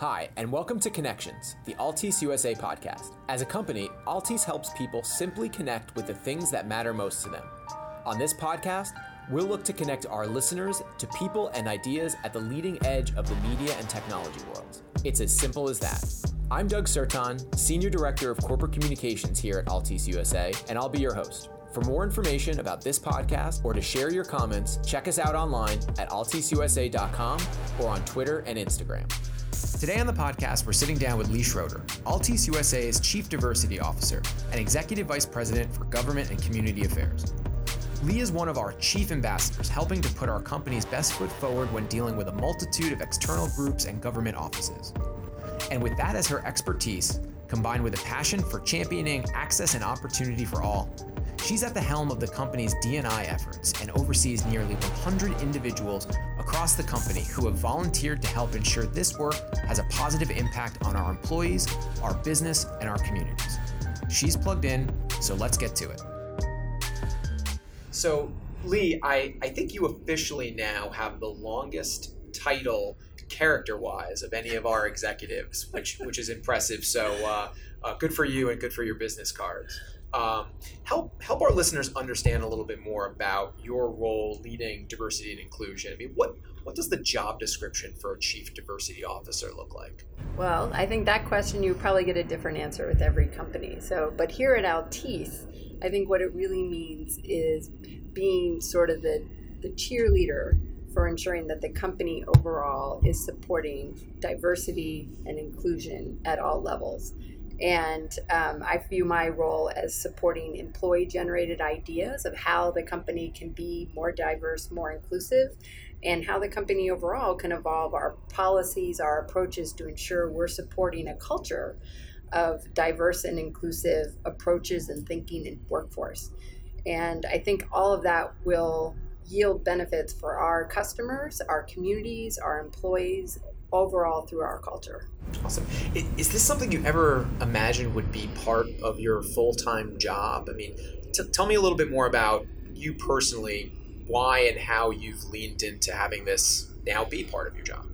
Hi, and welcome to Connections, the Altice USA podcast. As a company, Altice helps people simply connect with the things that matter most to them. On this podcast, we'll look to connect our listeners to people and ideas at the leading edge of the media and technology worlds. It's as simple as that. I'm Doug Sertan, Senior Director of Corporate Communications here at Altice USA, and I'll be your host. For more information about this podcast or to share your comments, check us out online at alticeusa.com or on Twitter and Instagram. Today on the podcast, we're sitting down with Lee Schroeder, Altice USA's Chief Diversity Officer and Executive Vice President for Government and Community Affairs. Lee is one of our chief ambassadors, helping to put our company's best foot forward when dealing with a multitude of external groups and government offices. And with that as her expertise, combined with a passion for championing access and opportunity for all, She's at the helm of the company's D&I efforts and oversees nearly 100 individuals across the company who have volunteered to help ensure this work has a positive impact on our employees, our business, and our communities. She's plugged in, so let's get to it. So, Lee, I, I think you officially now have the longest title character wise of any of our executives, which, which is impressive. So, uh, uh, good for you and good for your business cards. Um, help help our listeners understand a little bit more about your role leading diversity and inclusion. I mean, what what does the job description for a chief diversity officer look like? Well, I think that question you probably get a different answer with every company. So, but here at Altice, I think what it really means is being sort of the the cheerleader for ensuring that the company overall is supporting diversity and inclusion at all levels. And um, I view my role as supporting employee generated ideas of how the company can be more diverse, more inclusive, and how the company overall can evolve our policies, our approaches to ensure we're supporting a culture of diverse and inclusive approaches and thinking in workforce. And I think all of that will yield benefits for our customers, our communities, our employees, overall through our culture. Awesome. Is this something you ever imagined would be part of your full time job? I mean, t- tell me a little bit more about you personally, why and how you've leaned into having this now be part of your job.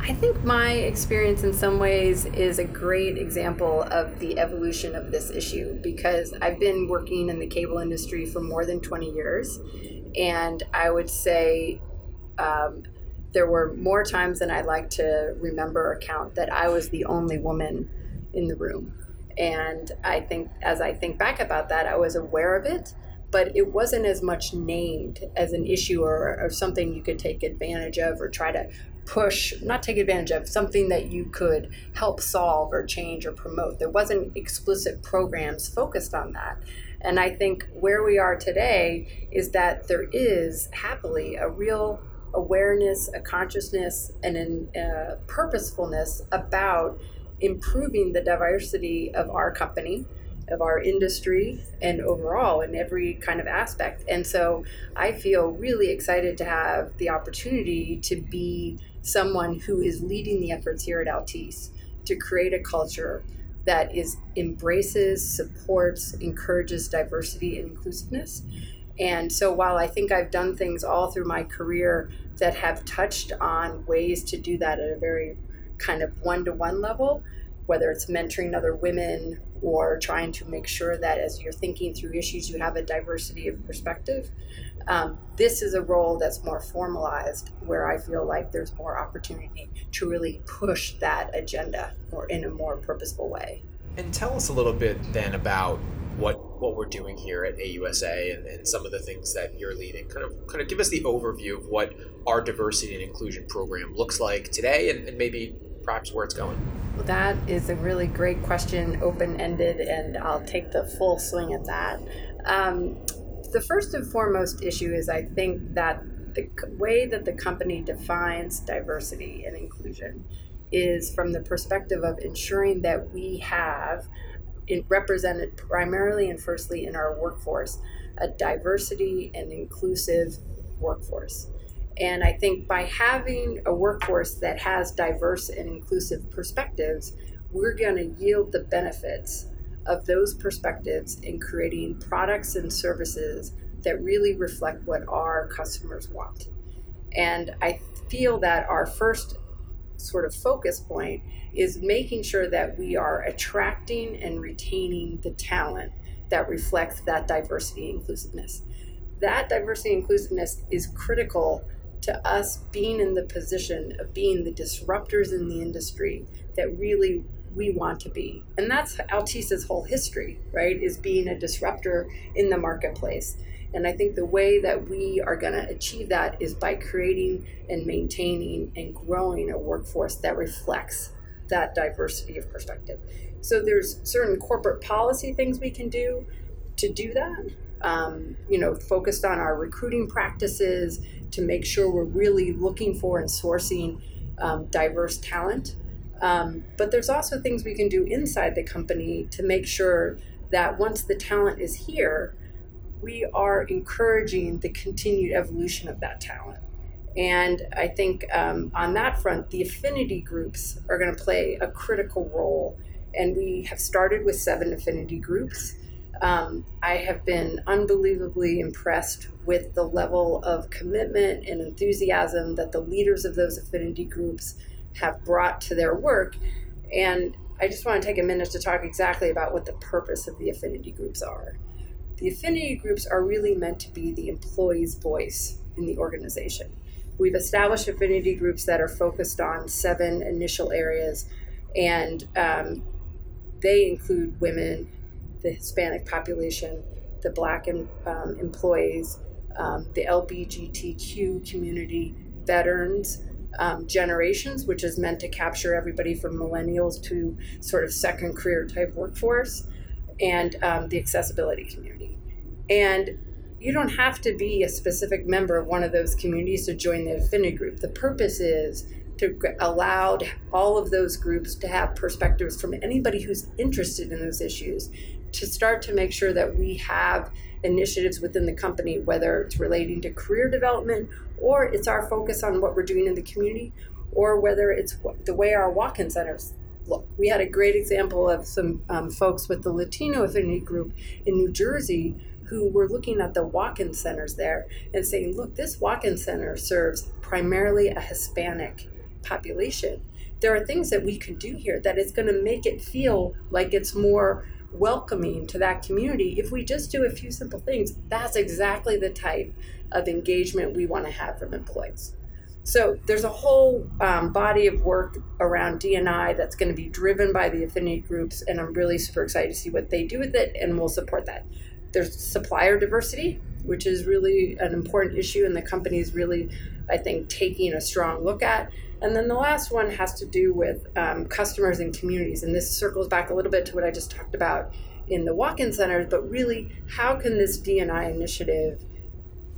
I think my experience in some ways is a great example of the evolution of this issue because I've been working in the cable industry for more than 20 years. And I would say um, there were more times than I'd like to remember or count that I was the only woman in the room. And I think, as I think back about that, I was aware of it, but it wasn't as much named as an issue or, or something you could take advantage of or try to push, not take advantage of, something that you could help solve or change or promote. There wasn't explicit programs focused on that. And I think where we are today is that there is happily a real awareness, a consciousness, and a uh, purposefulness about improving the diversity of our company, of our industry, and overall in every kind of aspect. And so I feel really excited to have the opportunity to be someone who is leading the efforts here at Altice to create a culture that is embraces, supports, encourages diversity and inclusiveness. And so while I think I've done things all through my career that have touched on ways to do that at a very kind of one to one level, whether it's mentoring other women or trying to make sure that as you're thinking through issues, you have a diversity of perspective. Um, this is a role that's more formalized where I feel like there's more opportunity to really push that agenda or in a more purposeful way. And tell us a little bit then about what what we're doing here at AUSA and, and some of the things that you're leading. Kind of kind of give us the overview of what our diversity and inclusion program looks like today and, and maybe perhaps where it's going. Well, that is a really great question, open ended, and I'll take the full swing at that. Um, the first and foremost issue is I think that the way that the company defines diversity and inclusion is from the perspective of ensuring that we have represented primarily and firstly in our workforce a diversity and inclusive workforce. And I think by having a workforce that has diverse and inclusive perspectives, we're going to yield the benefits of those perspectives in creating products and services that really reflect what our customers want. And I feel that our first sort of focus point is making sure that we are attracting and retaining the talent that reflects that diversity inclusiveness. That diversity inclusiveness is critical to us being in the position of being the disruptors in the industry that really we want to be. And that's Altice's whole history, right? Is being a disruptor in the marketplace. And I think the way that we are going to achieve that is by creating and maintaining and growing a workforce that reflects that diversity of perspective. So there's certain corporate policy things we can do to do that. Um, you know, focused on our recruiting practices to make sure we're really looking for and sourcing um, diverse talent. Um, but there's also things we can do inside the company to make sure that once the talent is here, we are encouraging the continued evolution of that talent. And I think um, on that front, the affinity groups are going to play a critical role. And we have started with seven affinity groups. Um, I have been unbelievably impressed with the level of commitment and enthusiasm that the leaders of those affinity groups have brought to their work. And I just want to take a minute to talk exactly about what the purpose of the affinity groups are. The affinity groups are really meant to be the employee's voice in the organization. We've established affinity groups that are focused on seven initial areas, and um, they include women, the Hispanic population, the Black um, employees, um, the LGBTQ community, veterans, um, generations, which is meant to capture everybody from millennials to sort of second career type workforce, and um, the accessibility community. And you don't have to be a specific member of one of those communities to join the affinity group. The purpose is to allow all of those groups to have perspectives from anybody who's interested in those issues to start to make sure that we have initiatives within the company, whether it's relating to career development or it's our focus on what we're doing in the community, or whether it's the way our walk in centers look. We had a great example of some um, folks with the Latino affinity group in New Jersey who were looking at the walk in centers there and saying, look, this walk in center serves primarily a Hispanic population. There are things that we can do here that is going to make it feel like it's more welcoming to that community, if we just do a few simple things, that's exactly the type of engagement we want to have from employees. So there's a whole um, body of work around DNI that's going to be driven by the affinity groups, and I'm really super excited to see what they do with it, and we'll support that. There's supplier diversity, which is really an important issue, and the company is really, I think, taking a strong look at. And then the last one has to do with um, customers and communities. And this circles back a little bit to what I just talked about in the walk in centers, but really, how can this DNI initiative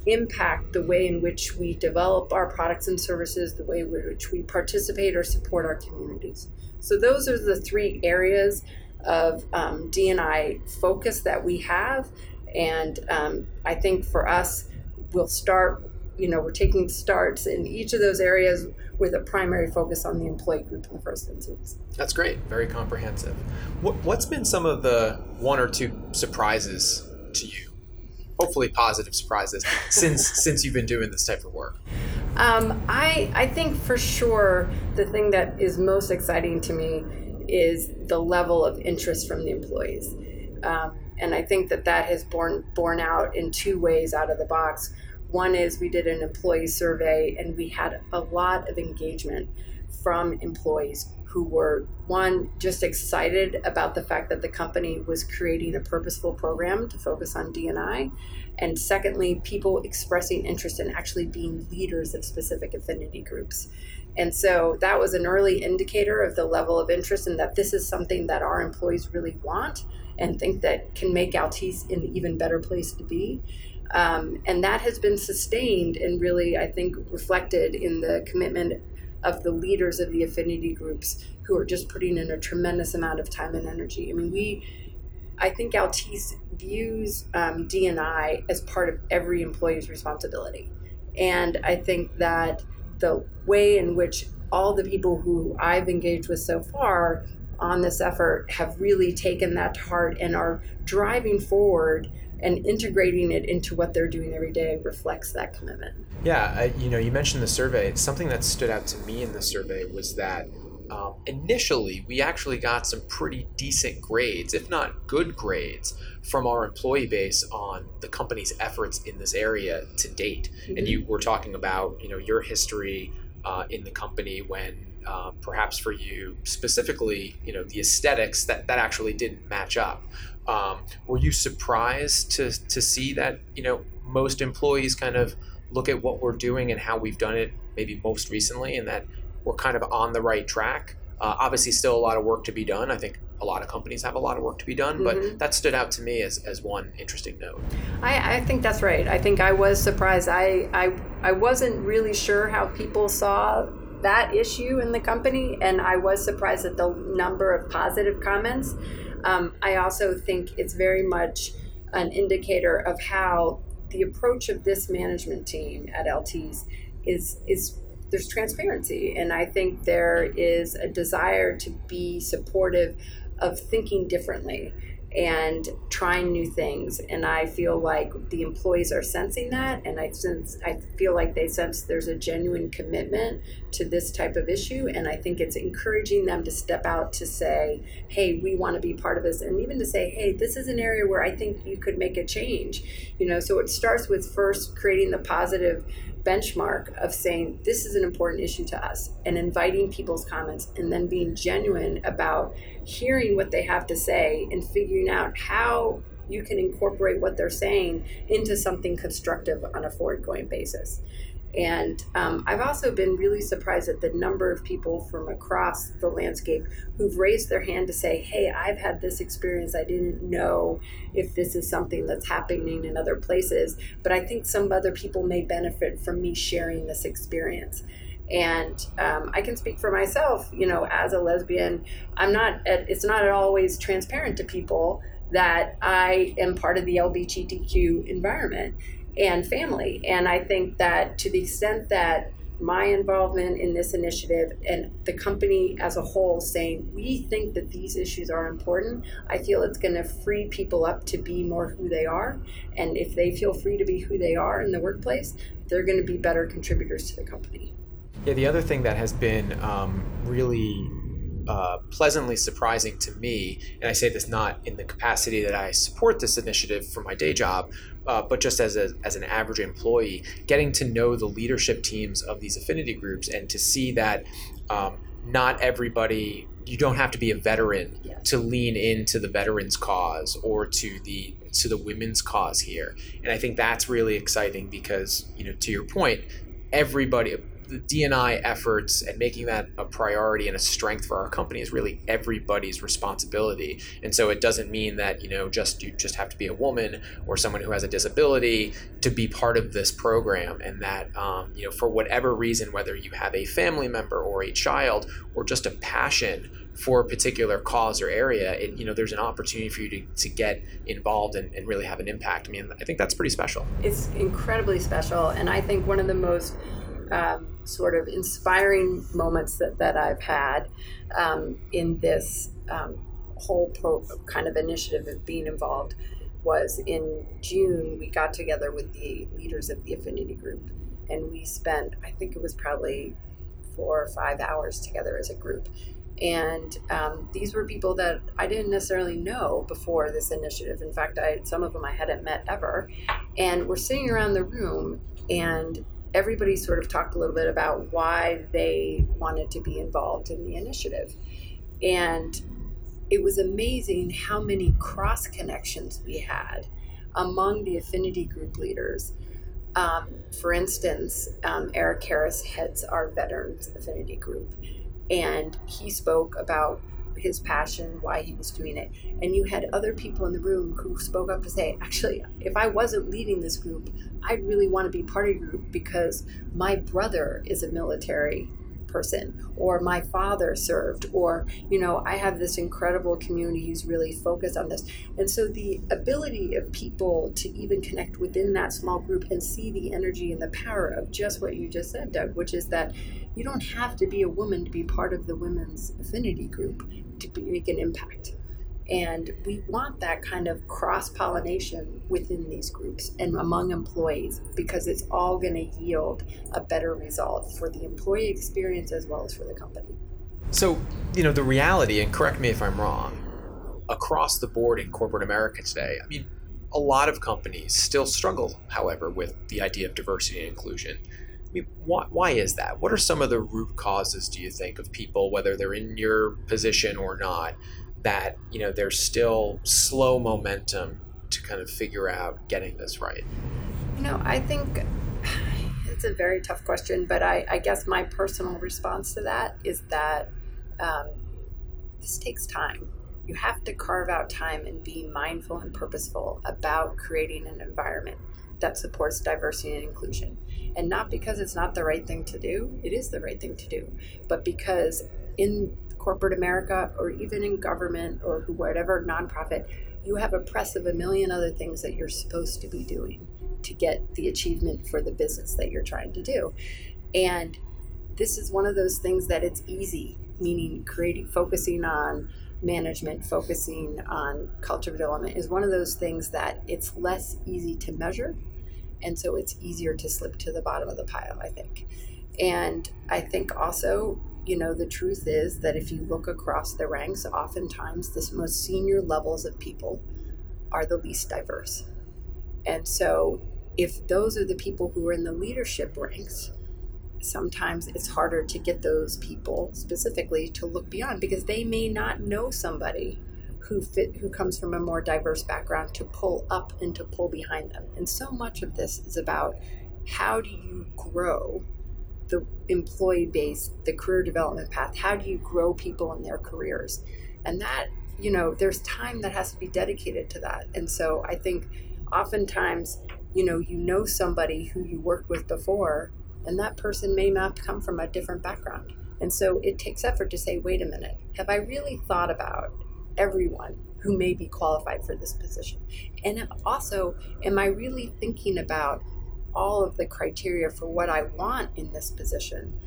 impact the way in which we develop our products and services, the way in which we participate or support our communities? So, those are the three areas of um, DNI focus that we have. And um, I think for us, we'll start you know, we're taking starts in each of those areas with a primary focus on the employee group in the first instance. That's great. Very comprehensive. What, what's been some of the one or two surprises to you? Hopefully, positive surprises since since you've been doing this type of work. Um, I I think for sure the thing that is most exciting to me is the level of interest from the employees, um, and I think that that has borne borne out in two ways out of the box. One is we did an employee survey and we had a lot of engagement from employees who were one just excited about the fact that the company was creating a purposeful program to focus on DNI and secondly people expressing interest in actually being leaders of specific affinity groups and so that was an early indicator of the level of interest and that this is something that our employees really want and think that can make Altice an even better place to be um, and that has been sustained and really, I think, reflected in the commitment of the leaders of the affinity groups who are just putting in a tremendous amount of time and energy. I mean, we, I think Altice views um, DNI as part of every employee's responsibility. And I think that the way in which all the people who I've engaged with so far on this effort have really taken that to heart and are driving forward and integrating it into what they're doing every day reflects that commitment. Yeah, I, you know, you mentioned the survey. Something that stood out to me in the survey was that um, initially we actually got some pretty decent grades, if not good grades, from our employee base on the company's efforts in this area to date. Mm-hmm. And you were talking about, you know, your history uh, in the company when uh, perhaps for you specifically, you know, the aesthetics that, that actually didn't match up. Um, were you surprised to, to see that, you know, most employees kind of look at what we're doing and how we've done it maybe most recently and that we're kind of on the right track? Uh, obviously, still a lot of work to be done. I think a lot of companies have a lot of work to be done, mm-hmm. but that stood out to me as, as one interesting note. I, I think that's right. I think I was surprised. I, I I wasn't really sure how people saw that issue in the company, and I was surprised at the number of positive comments. Um, I also think it's very much an indicator of how the approach of this management team at Altice is is there's transparency, and I think there is a desire to be supportive of thinking differently and trying new things. And i feel like the employees are sensing that and i sense i feel like they sense there's a genuine commitment to this type of issue. And i think it's encouraging them to step out to say hey we want to be part of this and even to say hey this is an area where i think you could make a change. You know so it starts with first creating the positive benchmark of saying this is an important issue to us and inviting people's comments and then being genuine about hearing what they have to say and figuring out how you can incorporate what they're saying into something constructive on a forward going basis. And um, I've also been really surprised at the number of people from across the landscape who've raised their hand to say, Hey, I've had this experience. I didn't know if this is something that's happening in other places, but I think some other people may benefit from me sharing this experience. And um, I can speak for myself, you know, as a lesbian, I'm not, at, it's not always transparent to people that I am part of the LGBTQ environment and family. And I think that to the extent that my involvement in this initiative and the company as a whole saying we think that these issues are important, I feel it's going to free people up to be more who they are. And if they feel free to be who they are in the workplace, they're going to be better contributors to the company. Yeah, the other thing that has been um, really uh, pleasantly surprising to me, and I say this not in the capacity that I support this initiative for my day job, uh, but just as, a, as an average employee, getting to know the leadership teams of these affinity groups and to see that um, not everybody, you don't have to be a veteran to lean into the veterans cause or to the to the women's cause here. And I think that's really exciting because, you know, to your point, everybody the DNI efforts and making that a priority and a strength for our company is really everybody's responsibility. And so it doesn't mean that you know just you just have to be a woman or someone who has a disability to be part of this program. And that um, you know for whatever reason, whether you have a family member or a child or just a passion for a particular cause or area, it, you know, there's an opportunity for you to, to get involved and, and really have an impact. I mean, I think that's pretty special. It's incredibly special. And I think one of the most um, sort of inspiring moments that, that I've had um, in this um, whole pro, kind of initiative of being involved was in June. We got together with the leaders of the affinity group, and we spent, I think it was probably four or five hours together as a group. And um, these were people that I didn't necessarily know before this initiative. In fact, I some of them I hadn't met ever. And we're sitting around the room, and everybody sort of talked a little bit about why they wanted to be involved in the initiative. And it was amazing how many cross connections we had among the affinity group leaders. Um, for instance, um, Eric Harris heads our Veterans Affinity Group, and he spoke about his passion, why he was doing it. And you had other people in the room who spoke up to say, actually, if I wasn't leading this group, I'd really want to be part of your group because my brother is a military person or my father served or you know i have this incredible community who's really focused on this and so the ability of people to even connect within that small group and see the energy and the power of just what you just said doug which is that you don't have to be a woman to be part of the women's affinity group to make an impact And we want that kind of cross pollination within these groups and among employees because it's all going to yield a better result for the employee experience as well as for the company. So, you know, the reality, and correct me if I'm wrong, across the board in corporate America today, I mean, a lot of companies still struggle, however, with the idea of diversity and inclusion. I mean, why, why is that? What are some of the root causes, do you think, of people, whether they're in your position or not, that you know there's still slow momentum to kind of figure out getting this right? You know, I think it's a very tough question, but I, I guess my personal response to that is that um, this takes time. You have to carve out time and be mindful and purposeful about creating an environment that supports diversity and inclusion. And not because it's not the right thing to do, it is the right thing to do, but because in corporate America or even in government or whatever nonprofit, you have a press of a million other things that you're supposed to be doing to get the achievement for the business that you're trying to do. And this is one of those things that it's easy, meaning creating, focusing on management, focusing on culture development is one of those things that it's less easy to measure. And so it's easier to slip to the bottom of the pile, I think. And I think also you know, the truth is that if you look across the ranks, oftentimes the most senior levels of people are the least diverse. And so, if those are the people who are in the leadership ranks, sometimes it's harder to get those people specifically to look beyond because they may not know somebody who fit who comes from a more diverse background to pull up and to pull behind them. And so much of this is about how do you grow the employee base, the career development path. How do you grow people in their careers? And that, you know, there's time that has to be dedicated to that. And so I think oftentimes, you know, you know somebody who you worked with before, and that person may not come from a different background. And so it takes effort to say, wait a minute, have I really thought about everyone who may be qualified for this position? And also, am I really thinking about all of the criteria for what I want in this position.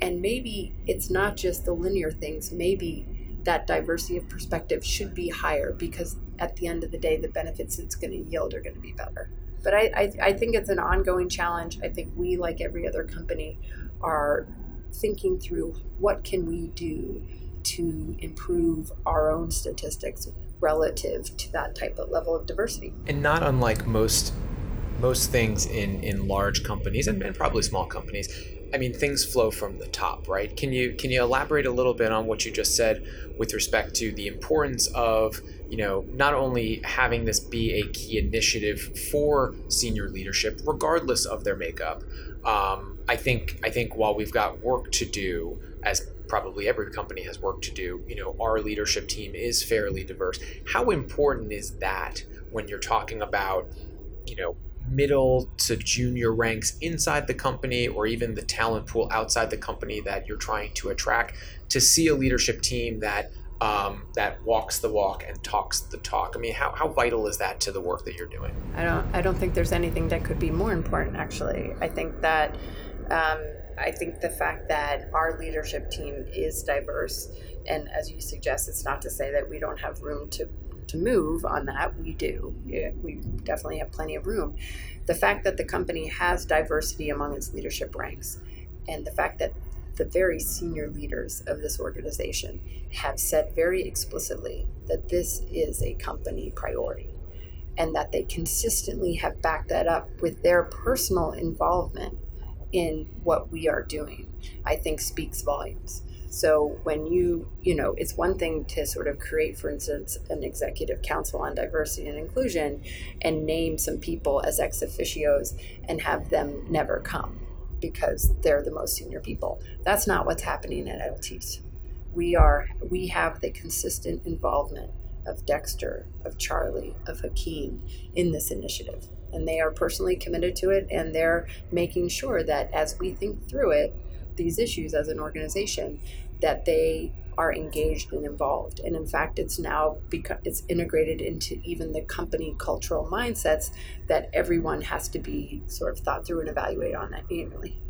And maybe it's not just the linear things, maybe that diversity of perspective should be higher because at the end of the day, the benefits it's going to yield are going to be better. But I, I, I think it's an ongoing challenge. I think we, like every other company, are thinking through what can we do to improve our own statistics relative to that type of level of diversity. And not unlike most most things in in large companies and, and probably small companies I mean, things flow from the top, right? Can you can you elaborate a little bit on what you just said with respect to the importance of you know not only having this be a key initiative for senior leadership, regardless of their makeup. Um, I think I think while we've got work to do, as probably every company has work to do, you know, our leadership team is fairly diverse. How important is that when you're talking about you know middle to junior ranks inside the company or even the talent pool outside the company that you're trying to attract to see a leadership team that um, that walks the walk and talks the talk. I mean, how, how vital is that to the work that you're doing? I don't I don't think there's anything that could be more important. Actually, I think that um, I think the fact that our leadership team is diverse, and as you suggest, it's not to say that we don't have room to to move on that, we do. We definitely have plenty of room. The fact that the company has diversity among its leadership ranks, and the fact that the very senior leaders of this organization have said very explicitly that this is a company priority and that they consistently have backed that up with their personal involvement in what we are doing, I think speaks volumes. So when you, you know, it's one thing to sort of create, for instance, an executive council on diversity and inclusion and name some people as ex officios and have them never come because they're the most senior people. That's not what's happening at Altice. We are we have the consistent involvement of Dexter, of Charlie, of Hakim in this initiative. And they are personally committed to it and they're making sure that as we think through it, these issues as an organization that they are engaged and involved. And in fact, it's now become it's integrated into even the company cultural mindsets that everyone has to be sort of thought through and evaluate on annually.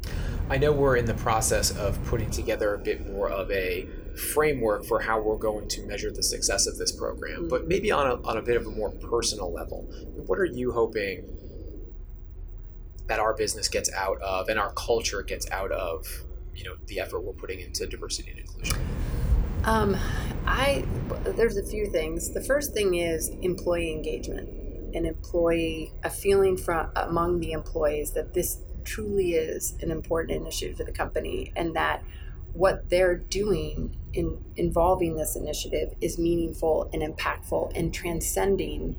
I know we're in the process of putting together a bit more of a framework for how we're going to measure the success of this program, mm-hmm. but maybe on a, on a bit of a more personal level. What are you hoping that our business gets out of and our culture gets out of you know the effort we're putting into diversity and inclusion? Um, I there's a few things. The first thing is employee engagement, an employee a feeling from among the employees that this truly is an important initiative for the company, and that what they're doing in involving this initiative is meaningful and impactful and transcending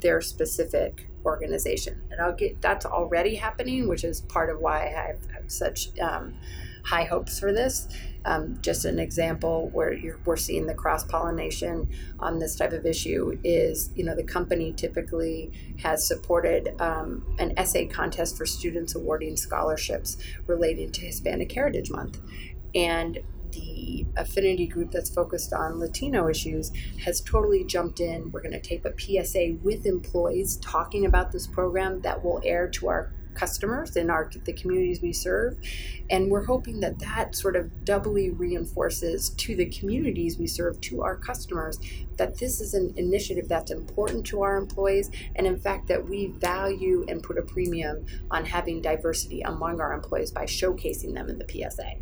their specific organization. And I'll get that's already happening, which is part of why I have, have such um, high hopes for this. Um, just an example where we're seeing the cross pollination on this type of issue is, you know, the company typically has supported um, an essay contest for students awarding scholarships related to Hispanic Heritage Month. And the affinity group that's focused on Latino issues has totally jumped in. We're going to tape a PSA with employees talking about this program that will air to our customers in our the communities we serve and we're hoping that that sort of doubly reinforces to the communities we serve to our customers that this is an initiative that's important to our employees and in fact that we value and put a premium on having diversity among our employees by showcasing them in the PSA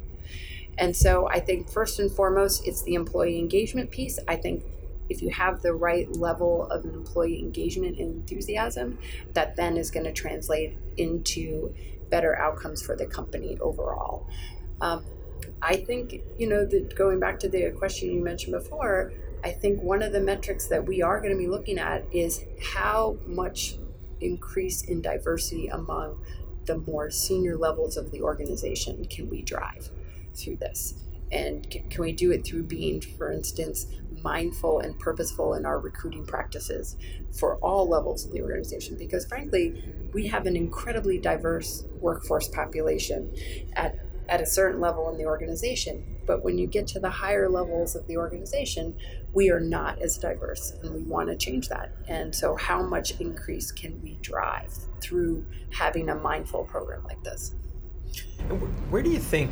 and so I think first and foremost, it's the employee engagement piece. I think if you have the right level of employee engagement and enthusiasm, that then is going to translate into better outcomes for the company overall. Um, I think, you know, going back to the question you mentioned before, I think one of the metrics that we are going to be looking at is how much increase in diversity among the more senior levels of the organization can we drive through this? And can we do it through being, for instance, mindful and purposeful in our recruiting practices for all levels of the organization? Because frankly, we have an incredibly diverse workforce population at, at a certain level in the organization. But when you get to the higher levels of the organization, we are not as diverse, and we want to change that. And so, how much increase can we drive through having a mindful program like this? Where do you think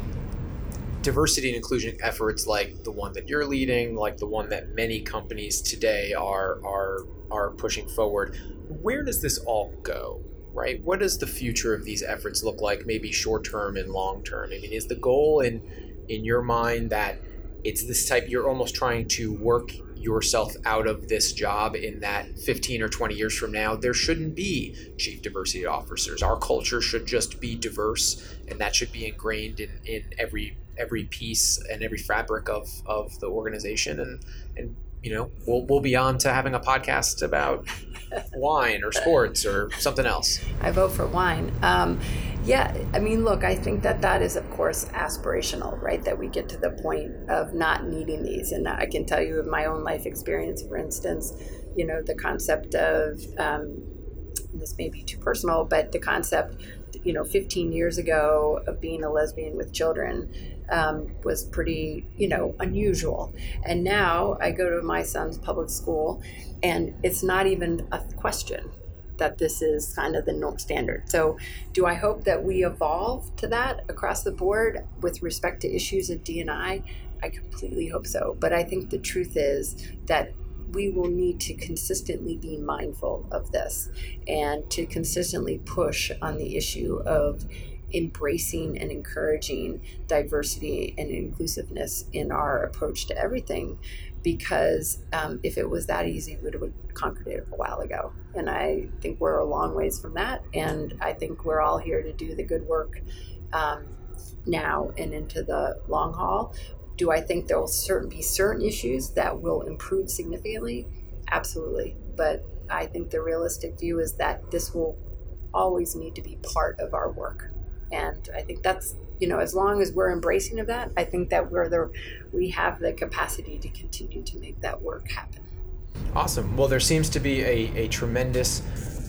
diversity and inclusion efforts like the one that you're leading, like the one that many companies today are are are pushing forward, where does this all go? Right? What does the future of these efforts look like, maybe short term and long term? I mean, is the goal in in your mind that it's this type you're almost trying to work yourself out of this job in that 15 or 20 years from now there shouldn't be chief diversity officers our culture should just be diverse and that should be ingrained in, in every every piece and every fabric of, of the organization. And and you know we'll, we'll be on to having a podcast about wine or sports or something else. I vote for wine. Um, yeah i mean look i think that that is of course aspirational right? That we get to the point of not needing these. And i can tell you of my own life experience for instance you know the concept of um, this may be too personal but the concept you know 15 years ago of being a lesbian with children um, was pretty you know unusual. And now i go to my son's public school and it's not even a question that this is kind of the norm standard. So do i hope that we evolve to that across the board with respect to issues of d&i i completely hope so. But i think the truth is that we will need to consistently be mindful of this and to consistently push on the issue of embracing and encouraging diversity and inclusiveness in our approach to everything because um, if it was that easy we would have conquered it a while ago. And i think we're a long ways from that. And i think we're all here to do the good work um, now and into the long haul do I think there will certain be certain issues that will improve significantly? Absolutely. But I think the realistic view is that this will always need to be part of our work. And I think that's you know, as long as we're embracing of that, I think that we're the we have the capacity to continue to make that work happen. Awesome. Well, there seems to be a, a tremendous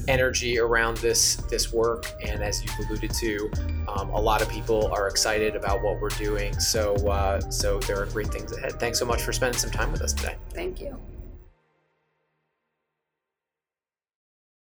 energy around this this work, and as you've alluded to, um, a lot of people are excited about what we're doing. So uh, so there are great things ahead. Thanks so much for spending some time with us today. Thank you.